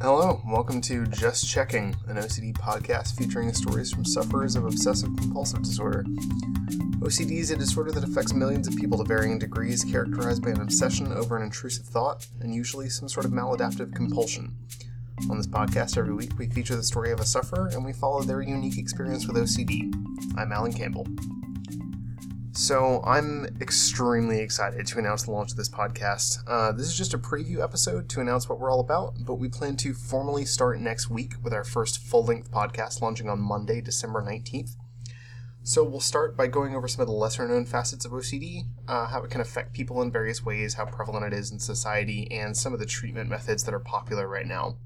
Hello, welcome to Just Checking, an OCD podcast featuring stories from sufferers of obsessive compulsive disorder. OCD is a disorder that affects millions of people to varying degrees, characterized by an obsession over an intrusive thought and usually some sort of maladaptive compulsion. On this podcast, every week we feature the story of a sufferer and we follow their unique experience with OCD. I'm Alan Campbell. So, I'm extremely excited to announce the launch of this podcast. Uh, this is just a preview episode to announce what we're all about, but we plan to formally start next week with our first full length podcast launching on Monday, December 19th. So, we'll start by going over some of the lesser known facets of OCD, uh, how it can affect people in various ways, how prevalent it is in society, and some of the treatment methods that are popular right now.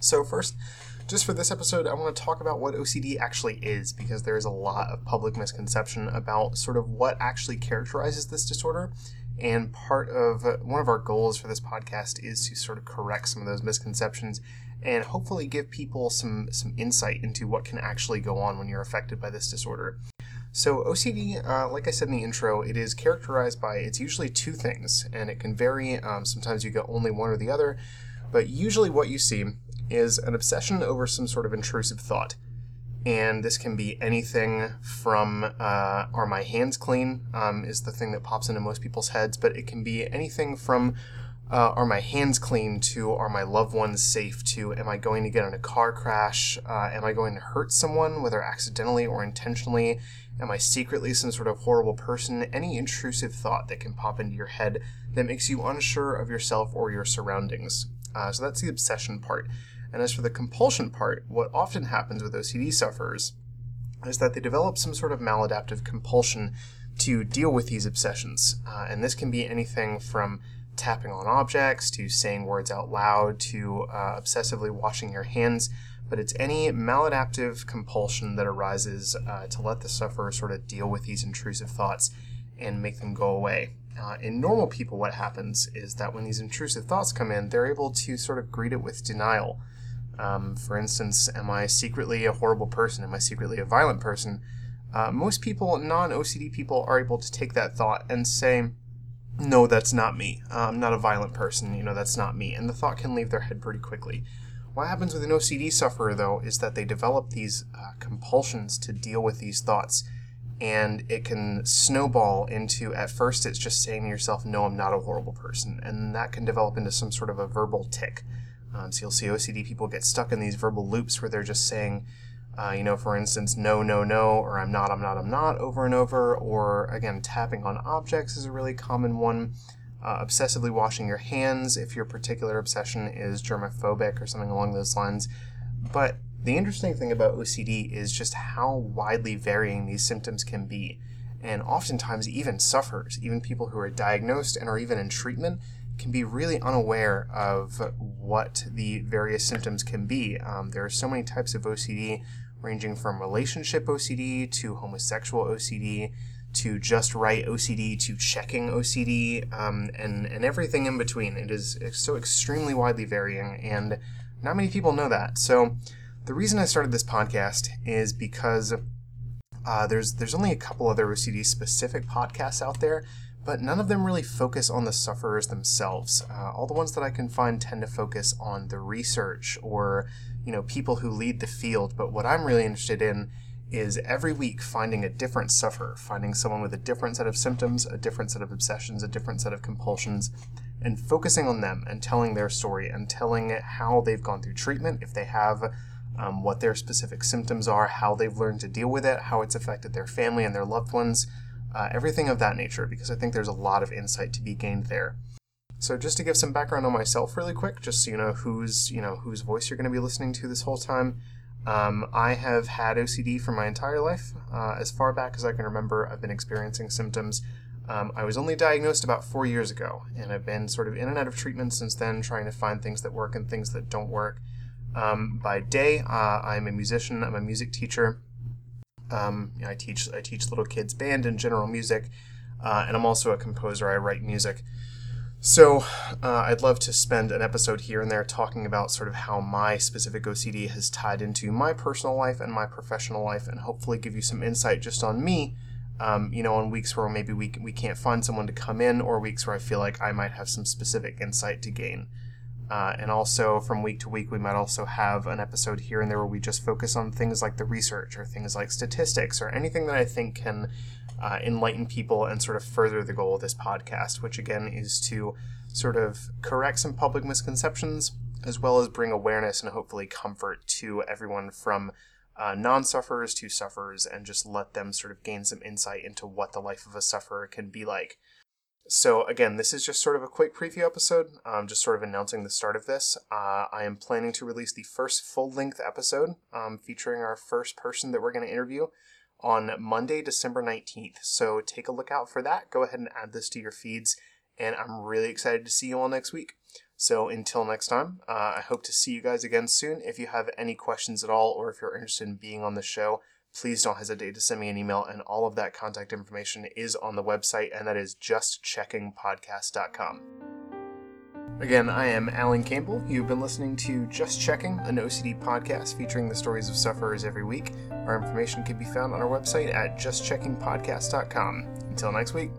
So, first, just for this episode, I want to talk about what OCD actually is because there is a lot of public misconception about sort of what actually characterizes this disorder. And part of uh, one of our goals for this podcast is to sort of correct some of those misconceptions and hopefully give people some some insight into what can actually go on when you're affected by this disorder. So OCD, uh, like I said in the intro, it is characterized by it's usually two things, and it can vary. Um, sometimes you get only one or the other, but usually what you see is an obsession over some sort of intrusive thought. And this can be anything from uh, are my hands clean, um, is the thing that pops into most people's heads, but it can be anything from uh, are my hands clean to are my loved ones safe to am I going to get in a car crash? Uh, am I going to hurt someone, whether accidentally or intentionally? Am I secretly some sort of horrible person? Any intrusive thought that can pop into your head that makes you unsure of yourself or your surroundings. Uh, so that's the obsession part. And as for the compulsion part, what often happens with OCD sufferers is that they develop some sort of maladaptive compulsion to deal with these obsessions. Uh, and this can be anything from tapping on objects to saying words out loud to uh, obsessively washing your hands. But it's any maladaptive compulsion that arises uh, to let the sufferer sort of deal with these intrusive thoughts and make them go away. Uh, in normal people, what happens is that when these intrusive thoughts come in, they're able to sort of greet it with denial. Um, for instance, am I secretly a horrible person? Am I secretly a violent person? Uh, most people, non OCD people, are able to take that thought and say, no, that's not me. Uh, I'm not a violent person. You know, that's not me. And the thought can leave their head pretty quickly. What happens with an OCD sufferer, though, is that they develop these uh, compulsions to deal with these thoughts. And it can snowball into, at first, it's just saying to yourself, no, I'm not a horrible person. And that can develop into some sort of a verbal tic. Um, so you'll see OCD people get stuck in these verbal loops where they're just saying, uh, you know, for instance, no, no, no, or I'm not, I'm not, I'm not, over and over, or again, tapping on objects is a really common one. Uh, obsessively washing your hands if your particular obsession is germophobic or something along those lines. But the interesting thing about OCD is just how widely varying these symptoms can be. And oftentimes, even sufferers, even people who are diagnosed and are even in treatment, can be really unaware of what the various symptoms can be. Um, there are so many types of OCD, ranging from relationship OCD to homosexual OCD to just right OCD to checking OCD um, and, and everything in between. It is so extremely widely varying, and not many people know that. So, the reason I started this podcast is because uh, there's there's only a couple other OCD specific podcasts out there but none of them really focus on the sufferers themselves. Uh, all the ones that I can find tend to focus on the research or, you know, people who lead the field. But what I'm really interested in is every week finding a different sufferer, finding someone with a different set of symptoms, a different set of obsessions, a different set of compulsions, and focusing on them and telling their story and telling how they've gone through treatment, if they have, um, what their specific symptoms are, how they've learned to deal with it, how it's affected their family and their loved ones uh, everything of that nature, because I think there's a lot of insight to be gained there. So just to give some background on myself really quick, just so you know who's you know whose voice you're going to be listening to this whole time. Um, I have had OCD for my entire life. Uh, as far back as I can remember, I've been experiencing symptoms. Um, I was only diagnosed about four years ago, and I've been sort of in and out of treatment since then, trying to find things that work and things that don't work. Um, by day, uh, I'm a musician. I'm a music teacher. Um, you know, I teach I teach little kids band and general music, uh, and I'm also a composer. I write music. So uh, I'd love to spend an episode here and there talking about sort of how my specific OCD has tied into my personal life and my professional life, and hopefully give you some insight just on me. Um, you know, on weeks where maybe we we can't find someone to come in, or weeks where I feel like I might have some specific insight to gain. Uh, and also, from week to week, we might also have an episode here and there where we just focus on things like the research or things like statistics or anything that I think can uh, enlighten people and sort of further the goal of this podcast, which again is to sort of correct some public misconceptions as well as bring awareness and hopefully comfort to everyone from uh, non sufferers to sufferers and just let them sort of gain some insight into what the life of a sufferer can be like. So, again, this is just sort of a quick preview episode, I'm just sort of announcing the start of this. Uh, I am planning to release the first full length episode um, featuring our first person that we're going to interview on Monday, December 19th. So, take a look out for that. Go ahead and add this to your feeds, and I'm really excited to see you all next week. So until next time, uh, I hope to see you guys again soon. If you have any questions at all, or if you're interested in being on the show, please don't hesitate to send me an email. And all of that contact information is on the website, and that is justcheckingpodcast.com. Again, I am Alan Campbell. You've been listening to Just Checking, an OCD podcast featuring the stories of sufferers every week. Our information can be found on our website at justcheckingpodcast.com. Until next week.